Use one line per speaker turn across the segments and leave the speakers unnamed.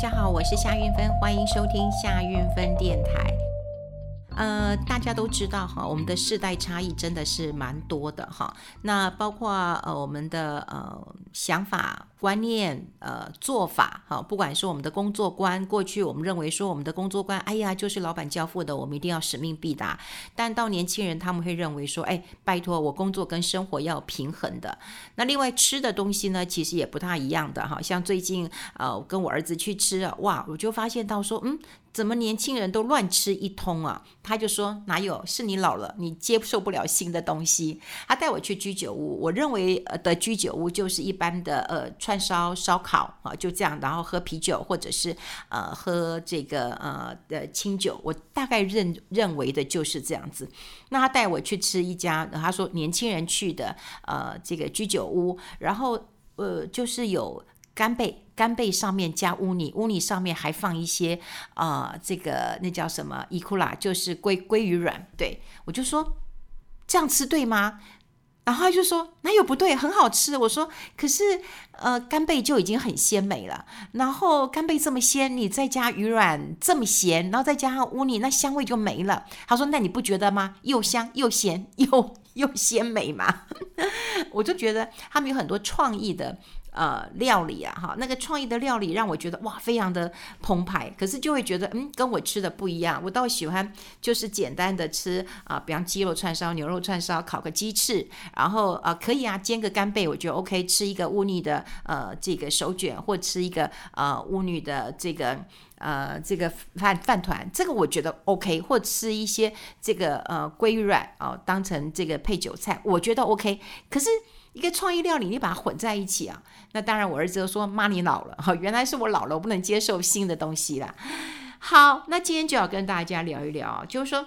大家好，我是夏运芬，欢迎收听夏运芬电台。呃，大家都知道哈，我们的世代差异真的是蛮多的哈。那包括呃我们的呃想法、观念、呃做法哈，不管是我们的工作观，过去我们认为说我们的工作观，哎呀就是老板交付的，我们一定要使命必达。但到年轻人他们会认为说，哎，拜托我工作跟生活要平衡的。那另外吃的东西呢，其实也不太一样的哈。像最近呃跟我儿子去吃，哇，我就发现到说，嗯。怎么年轻人都乱吃一通啊？他就说哪有，是你老了，你接受不了新的东西。他带我去居酒屋，我认为呃的居酒屋就是一般的呃串烧烧烤啊，就这样，然后喝啤酒或者是呃喝这个呃的清酒。我大概认认为的就是这样子。那他带我去吃一家，他说年轻人去的呃这个居酒屋，然后呃就是有。干贝，干贝上面加乌泥，乌泥上面还放一些啊、这个那叫什么？伊库拉，就是鲑鲑鱼卵。对，我就说这样吃对吗？然后他就说哪有不对，很好吃。我说可是呃，干贝就已经很鲜美了，然后干贝这么鲜，你再加鱼软这么咸，然后再加上乌泥，那香味就没了。他说那你不觉得吗？又香又咸又又鲜美嘛？我就觉得他们有很多创意的。呃，料理啊，哈，那个创意的料理让我觉得哇，非常的澎湃。可是就会觉得，嗯，跟我吃的不一样。我倒喜欢就是简单的吃啊、比方鸡肉串烧、牛肉串烧、烤个鸡翅，然后啊、可以啊，煎个干贝，我觉得 OK。吃一个乌泥的呃这个手卷，或吃一个呃乌泥的这个呃这个饭饭团，这个我觉得 OK。或吃一些这个呃鲑鱼卵哦、当成这个配韭菜，我觉得 OK。可是。一个创意料理，你把它混在一起啊？那当然，我儿子就说：“妈，你老了哈，原来是我老了，我不能接受新的东西啦。”好，那今天就要跟大家聊一聊，就是说。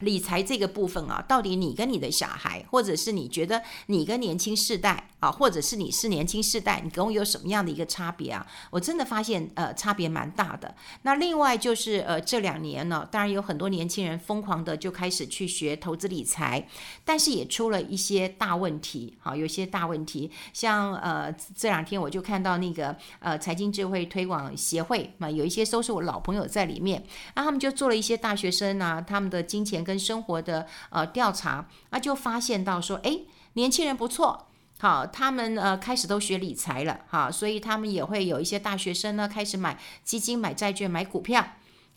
理财这个部分啊，到底你跟你的小孩，或者是你觉得你跟年轻世代啊，或者是你是年轻世代，你跟我有什么样的一个差别啊？我真的发现呃差别蛮大的。那另外就是呃这两年呢，当然有很多年轻人疯狂的就开始去学投资理财，但是也出了一些大问题。好，有些大问题，像呃这两天我就看到那个呃财经智慧推广协会嘛，有一些都是我老朋友在里面，那他们就做了一些大学生啊，他们的金钱。跟生活的呃调查，那就发现到说，哎，年轻人不错，好，他们呃开始都学理财了，哈，所以他们也会有一些大学生呢开始买基金、买债券、买股票，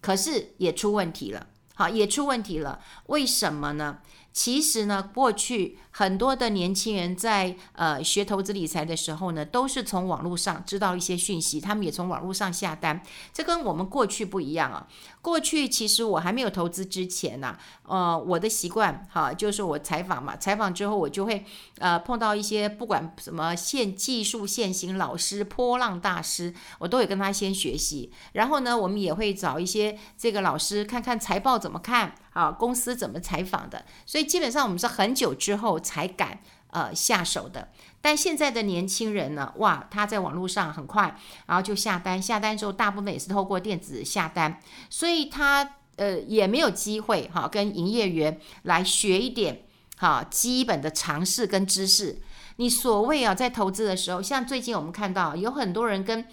可是也出问题了，好，也出问题了，为什么呢？其实呢，过去很多的年轻人在呃学投资理财的时候呢，都是从网络上知道一些讯息，他们也从网络上下单。这跟我们过去不一样啊。过去其实我还没有投资之前呢、呃，我的习惯哈，就是我采访嘛，采访之后我就会呃碰到一些不管什么现技术现行老师、波浪大师，我都会跟他先学习。然后呢，我们也会找一些这个老师看看财报怎么看。啊，公司怎么采访的？所以基本上我们是很久之后才敢呃下手的。但现在的年轻人呢，哇，他在网络上很快，然后就下单，下单之后大部分也是透过电子下单，所以他呃也没有机会哈、跟营业员来学一点哈、基本的常识跟知识。你所谓啊在投资的时候，像最近我们看到有很多人跟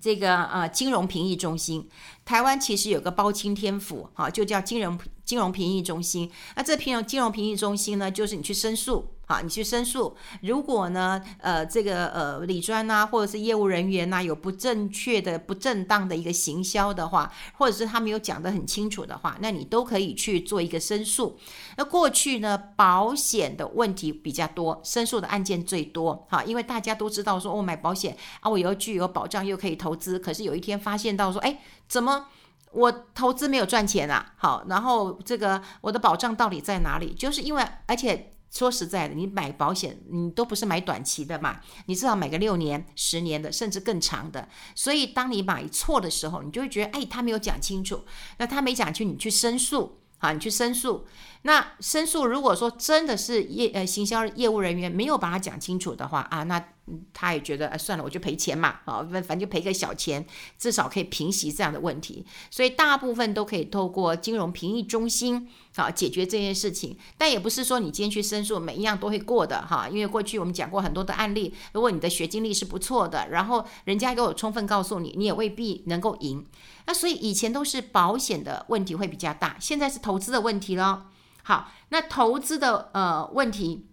这个啊金融评议中心。台湾其实有个包青天府，哈，就叫金融金融评议中心。那这金融金融评议中心呢，就是你去申诉，好，你去申诉。如果呢，呃，这个呃理专呐，或者是业务人员呐，有不正确的、不正当的一个行销的话，或者是他没有讲得很清楚的话，那你都可以去做一个申诉。那过去呢，保险的问题比较多，申诉的案件最多，哈，因为大家都知道说，我、哦、买保险啊，我又具有保障，又可以投资。可是有一天发现到说，哎。怎么我投资没有赚钱啊？好，然后这个我的保障到底在哪里？就是因为，而且说实在的，你买保险，你都不是买短期的嘛，你至少买个六年、十年的，甚至更长的。所以，当你买错的时候，你就会觉得，哎，他没有讲清楚。那他没讲清，你去申诉，啊，你去申诉。那申诉如果说真的是业呃行销业务人员没有把它讲清楚的话啊，那他也觉得哎算了，我就赔钱嘛，啊，反反正就赔个小钱，至少可以平息这样的问题。所以大部分都可以透过金融评议中心啊解决这件事情。但也不是说你今天去申诉每一样都会过的哈，因为过去我们讲过很多的案例，如果你的学经历是不错的，然后人家给我充分告诉你，你也未必能够赢。那所以以前都是保险的问题会比较大，现在是投资的问题了。好，那投资的呃问题，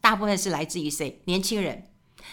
大部分是来自于谁？年轻人，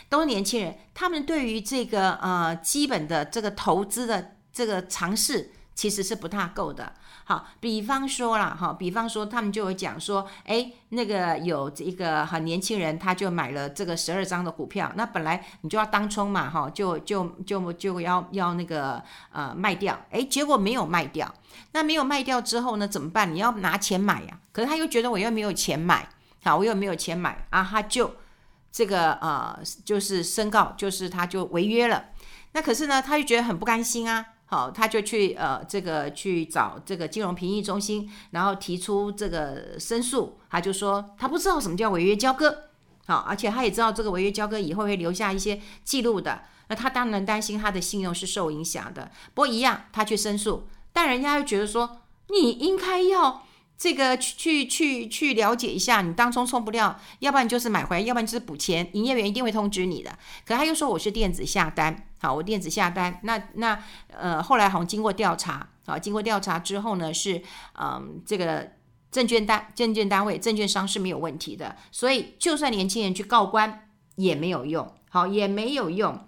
都是年轻人，他们对于这个呃基本的这个投资的这个尝试其实是不太够的。好，比方说啦，哈，比方说他们就会讲说，哎，那个有一个很年轻人，他就买了这个十二张的股票，那本来你就要当冲嘛，哈，就就就就要要那个呃卖掉，哎，结果没有卖掉，那没有卖掉之后呢，怎么办？你要拿钱买呀，可是他又觉得我又没有钱买，好，我又没有钱买啊，他就这个呃就是申告，就是他就违约了，那可是呢，他就觉得很不甘心啊。好，他就去呃，这个去找这个金融评议中心，然后提出这个申诉。他就说他不知道什么叫违约交割，好，而且他也知道这个违约交割以后会留下一些记录的。那他当然担心他的信用是受影响的。不过一样，他去申诉，但人家又觉得说你应该要。这个去去去去了解一下，你当中冲不掉，要不然就是买回来，要不然就是补钱，营业员一定会通知你的。可他又说我是电子下单，好，我电子下单，那那呃后来好像经过调查，啊，经过调查之后呢，是嗯这个证券单证券单位证券商是没有问题的，所以就算年轻人去告官也没有用，好也没有用。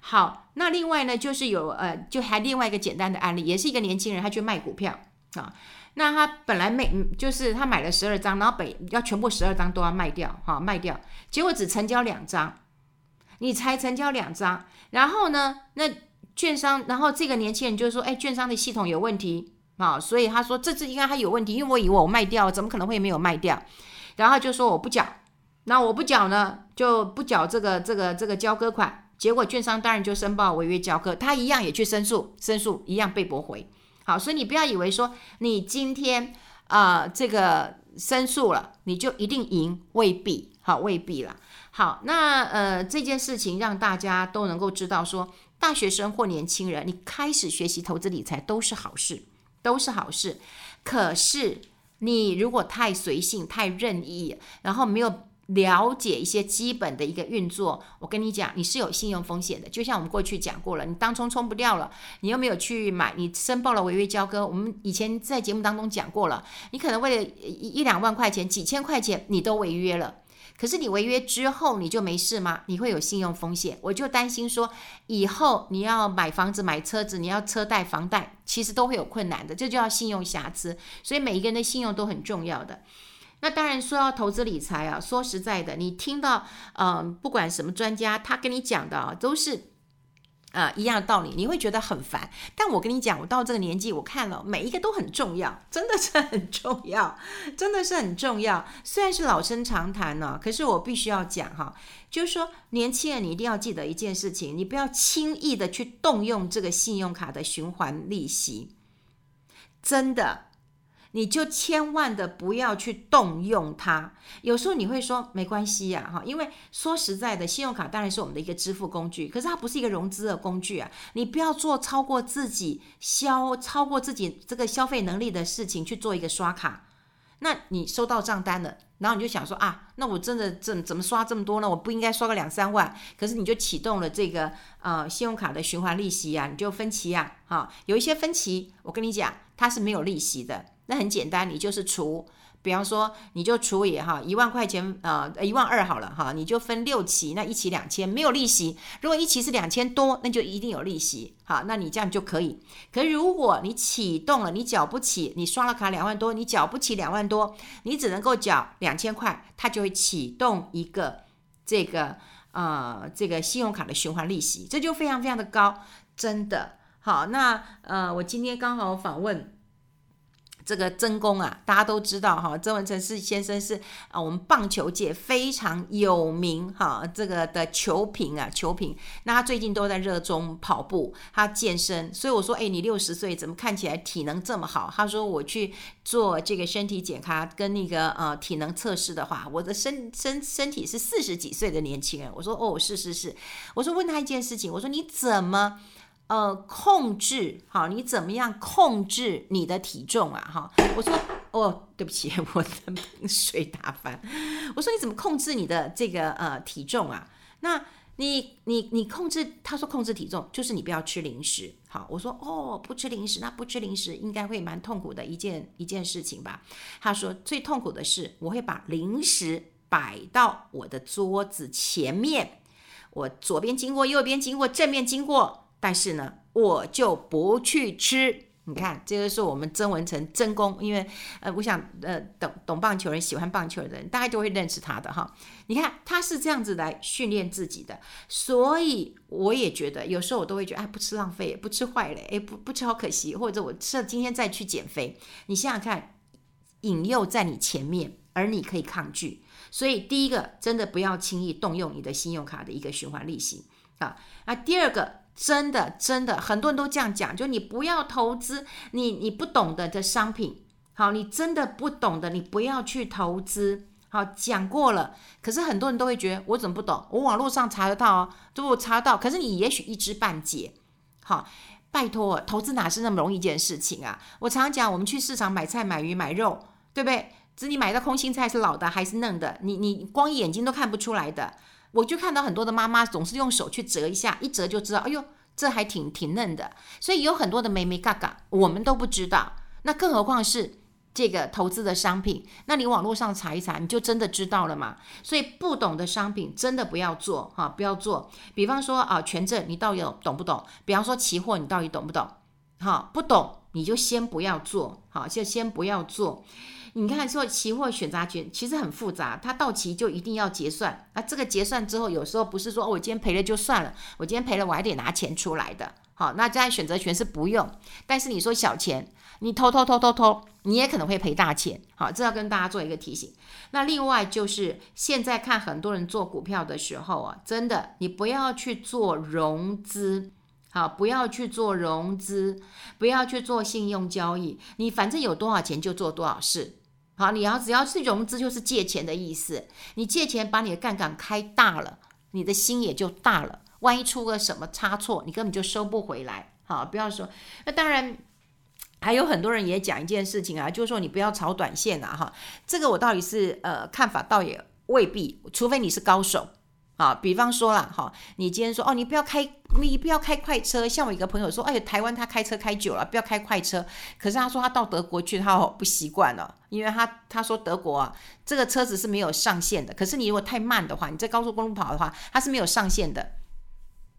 好，那另外呢就是有呃就还另外一个简单的案例，也是一个年轻人他去卖股票啊。那他本来没，就是他买了十二张，然后本要全部十二张都要卖掉，哈，卖掉，结果只成交两张，你才成交两张，然后呢，那券商，然后这个年轻人就说，哎，券商的系统有问题，啊，所以他说这次应该还有问题，因为我以为我卖掉，怎么可能会没有卖掉？然后就说我不缴，那我不缴呢，就不缴这个这个这个交割款，结果券商当然就申报违约交割，他一样也去申诉，申诉一样被驳回。好，所以你不要以为说你今天啊、这个申诉了，你就一定赢，未必，好，未必啦。好，那呃这件事情让大家都能够知道说，大学生或年轻人，你开始学习投资理财都是好事，都是好事。可是你如果太随性、太任意，然后没有。了解一些基本的一个运作，我跟你讲，你是有信用风险的。就像我们过去讲过了，你当冲冲不掉了，你又没有去买，你申报了违约交割。我们以前在节目当中讲过了，你可能为了一一两万块钱、几千块钱，你都违约了。可是你违约之后，你就没事吗？你会有信用风险。我就担心说，以后你要买房子、买车子，你要车贷、房贷，其实都会有困难的。这就叫信用瑕疵。所以每一个人的信用都很重要的。那当然说要投资理财啊，说实在的，你听到，嗯、不管什么专家，他跟你讲的啊，都是，啊、一样的道理，你会觉得很烦。但我跟你讲，我到这个年纪，我看了每一个都很重要，真的是很重要，真的是很重要。虽然是老生常谈呢、可是我必须要讲哈，就是说，年轻人你一定要记得一件事情，你不要轻易的去动用这个信用卡的循环利息，真的。你就千万的不要去动用它。有时候你会说没关系呀，哈，因为说实在的，信用卡当然是我们的一个支付工具，可是它不是一个融资的工具啊。你不要做超过自己消、超过自己这个消费能力的事情去做一个刷卡。那你收到账单了，然后你就想说啊，那我真的怎怎么刷这么多呢？我不应该刷个两三万。可是你就启动了这个呃信用卡的循环利息啊，你就分期啊，哈，有一些分期，我跟你讲，它是没有利息的。那很简单，你就是除，比方说你就除以哈一万块钱，呃一万二好了哈，你就分六期，那一期两千没有利息。如果一期是两千多，那就一定有利息，好，那你这样就可以。可如果你启动了，你缴不起，你刷了卡两万多，你缴不起两万多，你只能够缴两千块，它就会启动一个这个呃这个信用卡的循环利息，这就非常非常的高，真的好。那呃我今天刚好访问。这个曾公啊，大家都知道哈，曾文成是先生是啊，我们棒球界非常有名哈，这个的球评啊，球评。那他最近都在热衷跑步，他健身，所以我说，哎，你六十岁怎么看起来体能这么好？他说我去做这个身体检查跟那个呃体能测试的话，我的身身身体是四十几岁的年轻人。我说哦，是是是。我说问他一件事情，我说你怎么？呃，控制好，你怎么样控制你的体重啊？哈，我说，哦，对不起，我的水打翻。我说你怎么控制你的这个呃体重啊？那你你你控制，他说控制体重就是你不要吃零食。好，我说哦，不吃零食，那不吃零食应该会蛮痛苦的一件一件事情吧？他说最痛苦的是我会把零食摆到我的桌子前面，我左边经过，右边经过，正面经过。但是呢，我就不去吃。你看，这个是我们曾文成曾公，因为呃，我想呃，懂懂棒球人、喜欢棒球的人，大概就会认识他的哈。你看，他是这样子来训练自己的，所以我也觉得，有时候我都会觉得，哎，不吃浪费，不吃坏了，哎，不不吃好可惜，或者我吃了今天再去减肥。你想想看，引诱在你前面，而你可以抗拒，所以第一个，真的不要轻易动用你的信用卡的一个循环利息啊。那第二个。真的，真的，很多人都这样讲，就你不要投资你你不懂得的商品，好，你真的不懂的，你不要去投资，好，讲过了。可是很多人都会觉得，我怎么不懂？我网络上查得到哦，就我查得到。可是你也许一知半解，好，拜托，投资哪是那么容易一件事情啊？我常常讲，我们去市场买菜、买鱼、买肉，对不对？只你买到空心菜是老的还是嫩的，你你光眼睛都看不出来的。我就看到很多的妈妈总是用手去折一下，一折就知道，哎呦，这还挺挺嫩的。所以有很多的眉眉角角，我们都不知道。那更何况是这个投资的商品，那你网络上查一查，你就真的知道了嘛。所以不懂的商品真的不要做哈，不要做。比方说啊，权证你到底懂不懂？比方说期货你到底懂不懂？哈，不懂你就先不要做，好，就先不要做。你看，说期货选择权其实很复杂，它到期就一定要结算。那，这个结算之后，有时候不是说，哦，我今天赔了就算了，我今天赔了我还得拿钱出来的。好，那在选择权是不用，但是你说小钱，你偷偷偷偷偷，你也可能会赔大钱。好，这要跟大家做一个提醒。那另外就是现在看很多人做股票的时候啊，真的你不要去做融资，好，不要去做融资，不要去做信用交易，你反正有多少钱就做多少事。好，你要只要是融资，就是借钱的意思。你借钱把你的杠杆开大了，你的心也就大了。万一出个什么差错，你根本就收不回来。好，不要说。那当然，还有很多人也讲一件事情啊，就是说你不要炒短线啊。哈，这个我到底是呃看法，倒也未必，除非你是高手。啊，比方说了哈，你今天说哦，你不要开，你不要开快车。像我一个朋友说，哎，台湾他开车开久了，不要开快车。可是他说他到德国去，他不习惯了，因为他他说德国啊，这个车子是没有上限的。可是你如果太慢的话，你在高速公路跑的话，它是没有上限的。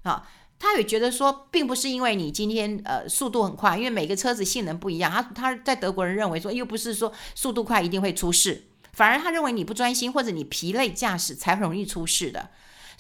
啊，他也觉得说，并不是因为你今天呃速度很快，因为每个车子性能不一样。他他在德国人认为说，又不是说速度快一定会出事，反而他认为你不专心或者你疲累驾驶才容易出事的。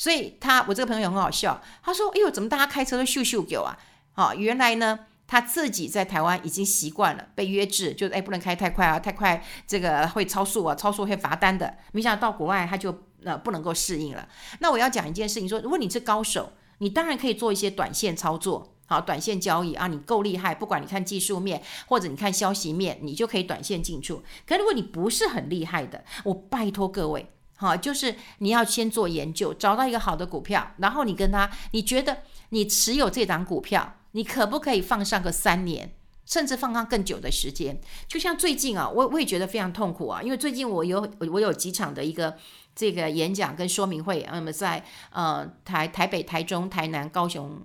所以他，我这个朋友很好笑，他说：“哎呦，怎么大家开车都咻咻给啊？哦，原来呢，他自己在台湾已经习惯了被约制，就是哎不能开太快啊，太快这个会超速啊，超速会罚单的。没想到到国外他就呃不能够适应了。那我要讲一件事情，说如果你是高手，你当然可以做一些短线操作，好，短线交易啊，你够厉害，不管你看技术面或者你看消息面，你就可以短线进出。可如果你不是很厉害的，我拜托各位。”好，就是你要先做研究，找到一个好的股票，然后你跟他，你觉得你持有这档股票，你可不可以放上个三年，甚至放上更久的时间？就像最近啊，我我也觉得非常痛苦啊，因为最近我有我有几场的一个这个演讲跟说明会，那么在呃台台北、台中、台南、高雄，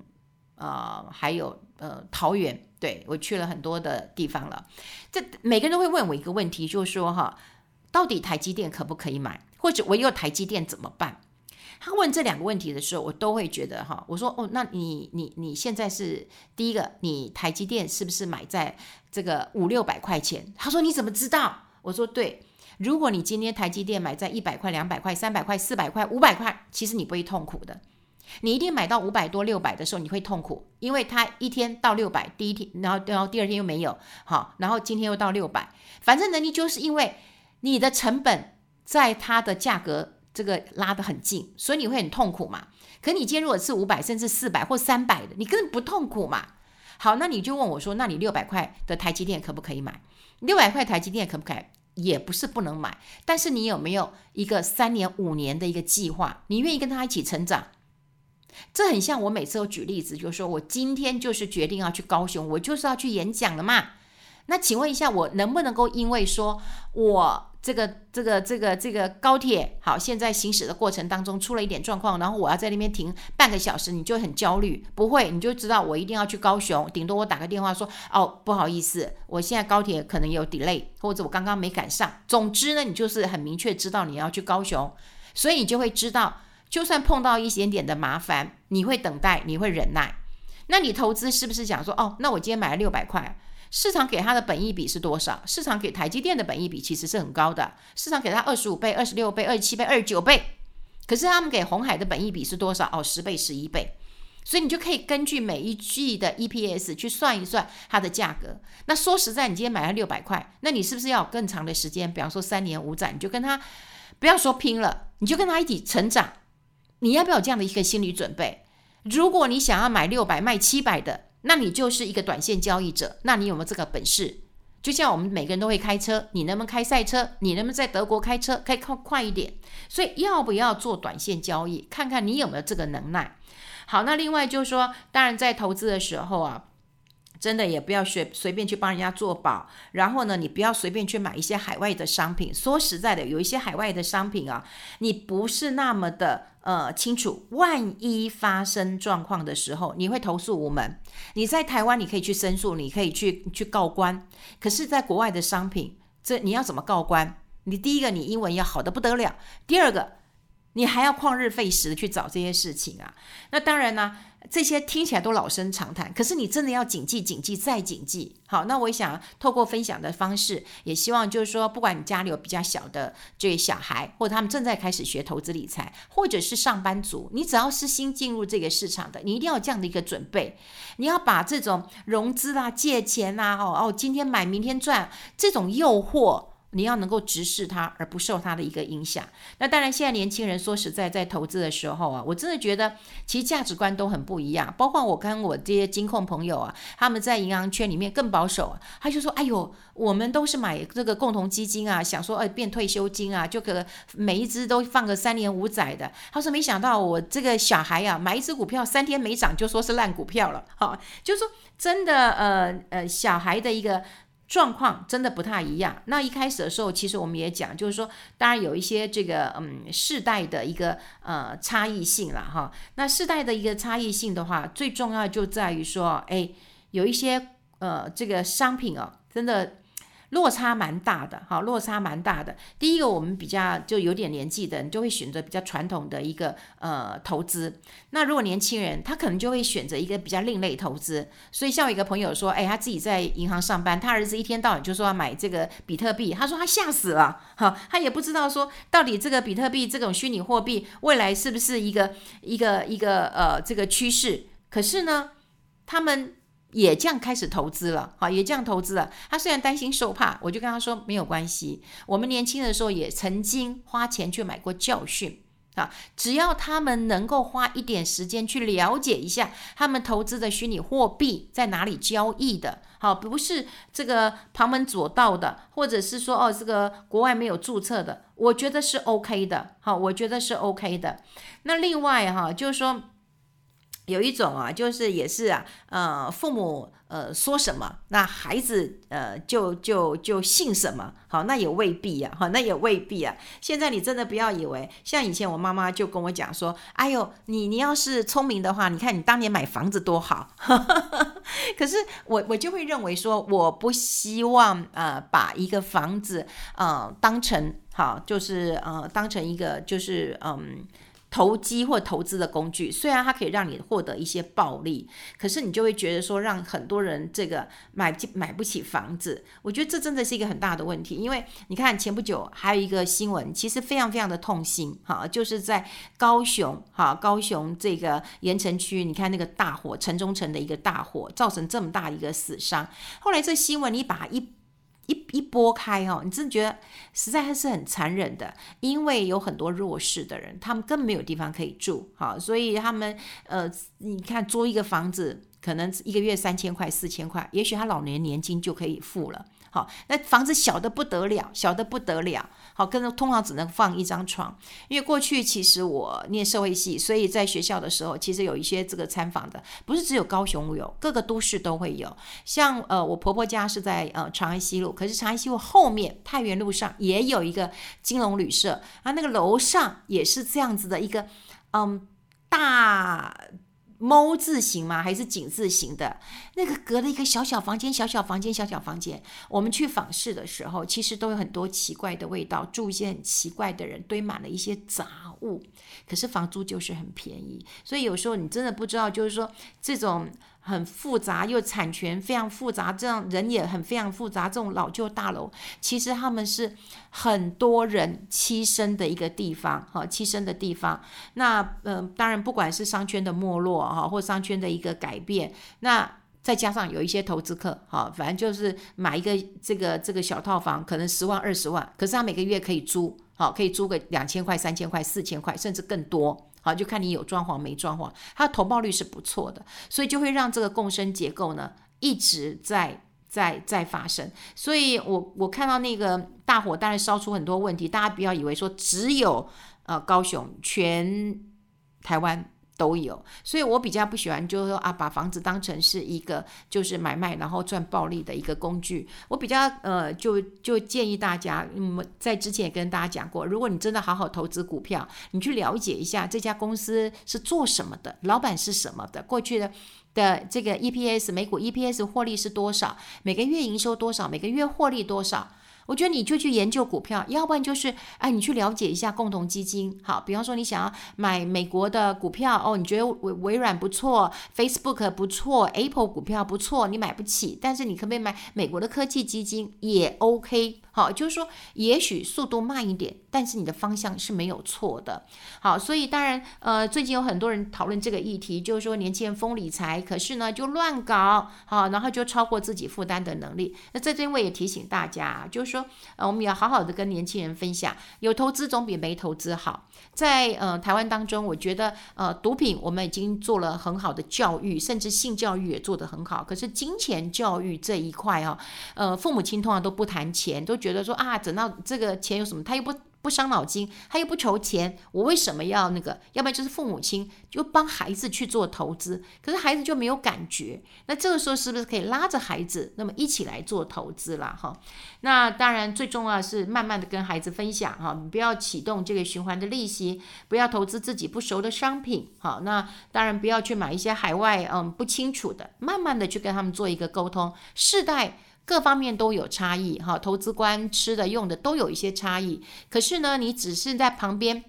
呃还有呃桃园，对，我去了很多的地方了。这每个人都会问我一个问题，就是说哈，到底台积电可不可以买？或者我有台积电怎么办？他问这两个问题的时候，我都会觉得哈，我说哦，那你你你现在是第一个，你台积电是不是买在这个五六百块钱？他说你怎么知道？我说对，如果你今天台积电买在一百块、两百块、三百块、四百块、五百块，其实你不会痛苦的，你一定买到五百多、六百的时候，你会痛苦，因为它一天到六百，第一天，然后然后第二天又没有，好，然后今天又到六百，反正呢，你就是因为你的成本在它的价格这个拉得很近，所以你会很痛苦嘛。可你今天如果是五百，甚至四百或三百的，你根本不痛苦嘛。好，那你就问我说，那你六百块的台积电可不可以买？六百块台积电可不可以？也不是不能买，但是你有没有一个三年、五年的一个计划？你愿意跟他一起成长？这很像我每次都举例子，就是说我今天就是决定要去高雄，我就是要去演讲了嘛。那请问一下，我能不能够因为说我这个这个这个这个高铁好，现在行驶的过程当中出了一点状况，然后我要在那边停半个小时，你就很焦虑？不会，你就知道我一定要去高雄，顶多我打个电话说哦，不好意思，我现在高铁可能有 delay，或者我刚刚没赶上。总之呢，你就是很明确知道你要去高雄，所以你就会知道，就算碰到一点点的麻烦，你会等待，你会忍耐。那你投资是不是讲说哦，那我今天买了六百块？市场给他的本益比是多少？市场给台积电的本益比其实是很高的，市场给他二十五倍、二十六倍、二十七倍、二十九倍。可是他们给红海的本益比是多少？哦，十倍、十一倍。所以你就可以根据每一季的 EPS 去算一算它的价格。那说实在，你今天买了六百块，那你是不是要更长的时间？比方说三年五载，你就跟他不要说拼了，你就跟他一起成长。你要不要有这样的一个心理准备？如果你想要买六百卖七百的。那你就是一个短线交易者，那你有没有这个本事？就像我们每个人都会开车，你能不能开赛车？你能不能在德国开车开快快一点？所以要不要做短线交易？看看你有没有这个能耐。好，那另外就是说，当然在投资的时候啊。真的也不要随随便去帮人家做保，然后呢，你不要随便去买一些海外的商品。说实在的，有一些海外的商品啊，你不是那么的呃清楚。万一发生状况的时候，你会投诉我们。你在台湾你可以去申诉，你可以去去告官。可是，在国外的商品，这你要怎么告官？你第一个，你英文要好的不得了；第二个，你还要旷日费时的去找这些事情啊。那当然呢。这些听起来都老生常谈，可是你真的要谨记、谨记再谨记。好，那我想透过分享的方式，也希望就是说，不管你家里有比较小的这些小孩，或者他们正在开始学投资理财，或者是上班族，你只要是新进入这个市场的，你一定要有这样的一个准备。你要把这种融资啦、借钱啦、哦哦，今天买明天赚这种诱惑。你要能够直视它，而不受它的一个影响。那当然，现在年轻人说实在，在投资的时候啊，我真的觉得其实价值观都很不一样。包括我跟我这些金控朋友啊，他们在银行圈里面更保守，他就说：“哎呦，我们都是买这个共同基金啊，想说哎变退休金啊，就可每一支都放个三年五载的。”他说：“没想到我这个小孩啊，买一支股票三天没涨，就说是烂股票了。”好，就是说真的，呃呃，小孩的一个。状况真的不太一样。那一开始的时候，其实我们也讲，就是说，当然有一些这个嗯世代的一个呃差异性了哈。那世代的一个差异性的话，最重要就在于说，哎，有一些呃这个商品哦，真的。落差蛮大的，哈，落差蛮大的。第一个，我们比较就有点年纪的人，就会选择比较传统的一个呃投资。那如果年轻人，他可能就会选择一个比较另类投资。所以，像我一个朋友说，哎，他自己在银行上班，他儿子一天到晚就说要买这个比特币，他说他吓死了，哈，他也不知道说到底这个比特币这种虚拟货币未来是不是一个一个一个呃这个趋势。可是呢，他们。也这样开始投资了，好，也这样投资了。他虽然担心受怕，我就跟他说没有关系。我们年轻的时候也曾经花钱去买过教训啊，只要他们能够花一点时间去了解一下他们投资的虚拟货币在哪里交易的，好，不是这个旁门左道的，或者是说哦这个国外没有注册的，我觉得是 OK 的，好，我觉得是 OK 的。那另外哈，就是说。有一种啊，就是也是啊，呃，父母呃说什么，那孩子呃就就就信什么，好，那也未必呀，好，那也未必啊。现在你真的不要以为，像以前我妈妈就跟我讲说，哎呦，你你要是聪明的话，你看你当年买房子多好。可是我我就会认为说，我不希望呃把一个房子呃当成好，就是呃当成一个就是嗯。投机或投资的工具，虽然它可以让你获得一些暴利，可是你就会觉得说，让很多人这个买买不起房子。我觉得这真的是一个很大的问题，因为你看前不久还有一个新闻，其实非常非常的痛心哈，就是在高雄哈，高雄这个盐城区，你看那个大火，城中城的一个大火，造成这么大一个死伤。后来这新闻你把一一一拨开哦，你真的觉得实在还是很残忍的，因为有很多弱势的人，他们根本没有地方可以住，好，所以他们呃，你看租一个房子，可能一个月三千块、四千块，也许他老年年金就可以付了。好，那房子小得不得了，小得不得了。好，跟通常只能放一张床。因为过去其实我念社会系，所以在学校的时候，其实有一些这个参访的，不是只有高雄有，各个都市都会有。像呃，我婆婆家是在呃长安西路，可是长安西路后面太原路上也有一个金龙旅社啊，那个楼上也是这样子的一个嗯大。猫字形吗？还是井字形的？那个隔了一个小小房间，小小房间，小小房间。我们去访视的时候，其实都有很多奇怪的味道，住一些很奇怪的人，堆满了一些杂物。可是房租就是很便宜，所以有时候你真的不知道，就是说这种。很复杂又产权非常复杂，这样人也很非常复杂。这种老旧大楼，其实他们是很多人栖身的一个地方，哈，栖身的地方。那嗯、当然不管是商圈的没落哈，或商圈的一个改变，那再加上有一些投资客，哈，反正就是买一个这个这个小套房，可能十万二十万，可是他每个月可以租，好，可以租个两千块、三千块、四千块，甚至更多。好，就看你有装潢没装潢，它的投报率是不错的，所以就会让这个共生结构呢一直在在在发生。所以我我看到那个大火，当然烧出很多问题，大家不要以为说只有呃高雄，全台湾。都有，所以我比较不喜欢，就是说啊，把房子当成是一个就是买卖然后赚暴利的一个工具。我比较呃，就就建议大家，嗯，在之前也跟大家讲过，如果你真的好好投资股票，你去了解一下这家公司是做什么的，老板是什么的，过去的的这个 EPS 每股 EPS 获利是多少，每个月营收多少，每个月获利多少。我觉得你就去研究股票，要不然就是哎，你去了解一下共同基金。好，比方说你想要买美国的股票哦，你觉得微微软不错，Facebook 不错，Apple 股票不错，你买不起，但是你可不可以买美国的科技基金也 OK。好，就是说也许速度慢一点，但是你的方向是没有错的。好，所以当然呃，最近有很多人讨论这个议题，就是说年轻人疯理财，可是呢就乱搞，好，然后就超过自己负担的能力。那在这边我也提醒大家，就是说。呃，我们要好好的跟年轻人分享，有投资总比没投资好。在呃台湾当中，我觉得呃毒品我们已经做了很好的教育，甚至性教育也做得很好。可是金钱教育这一块哦，呃父母亲通常都不谈钱，都觉得说啊，整到这个钱有什么，他又不。不伤脑筋，他又不愁钱，我为什么要那个？要不然就是父母亲就帮孩子去做投资，可是孩子就没有感觉。那这个时候是不是可以拉着孩子，那么一起来做投资了哈？那当然最重要是慢慢的跟孩子分享哈，你不要启动这个循环的利息，不要投资自己不熟的商品，好，那当然不要去买一些海外嗯不清楚的，慢慢的去跟他们做一个沟通，世代。各方面都有差异，哈，投资观、吃的、用的都有一些差异。可是呢，你只是在旁边，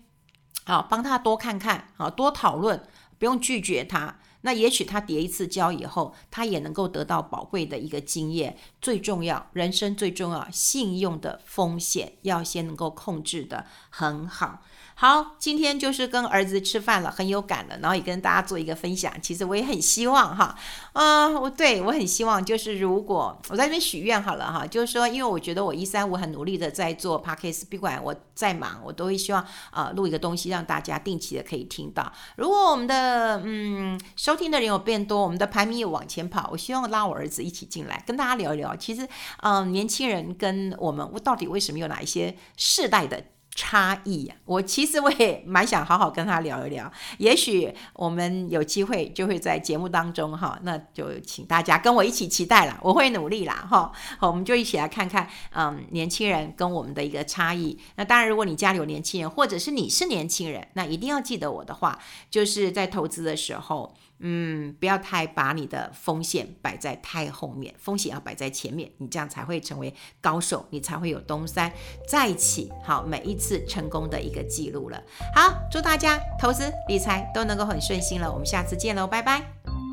好，帮他多看看，好，多讨论，不用拒绝他。那也许他叠一次胶以后，他也能够得到宝贵的一个经验。最重要，人生最重要，信用的风险要先能够控制得很好。好，今天就是跟儿子吃饭了，很有感了，然后也跟大家做一个分享。其实我也很希望哈，啊、我对我很希望，就是如果我在这边许愿好了哈，就是说，因为我觉得我一三五很努力的在做 Podcast，不管我再忙，我都会希望啊、录一个东西让大家定期的可以听到。如果我们的嗯收听的人有变多，我们的排名有往前跑，我希望拉我儿子一起进来跟大家聊一聊。其实嗯、年轻人跟我们，我到底为什么有哪一些世代的？差异呀，我其实我也蛮想好好跟他聊一聊，也许我们有机会就会在节目当中哈，那就请大家跟我一起期待了，我会努力啦哈，好，我们就一起来看看，嗯，年轻人跟我们的一个差异。那当然，如果你家里有年轻人，或者是你是年轻人，那一定要记得我的话，就是在投资的时候。嗯，不要太把你的风险摆在太后面，风险要摆在前面，你这样才会成为高手，你才会有东山再起。好，每一次。成功的一个记录了。好，祝大家投资理财都能够很顺心了。我们下次见喽，拜拜。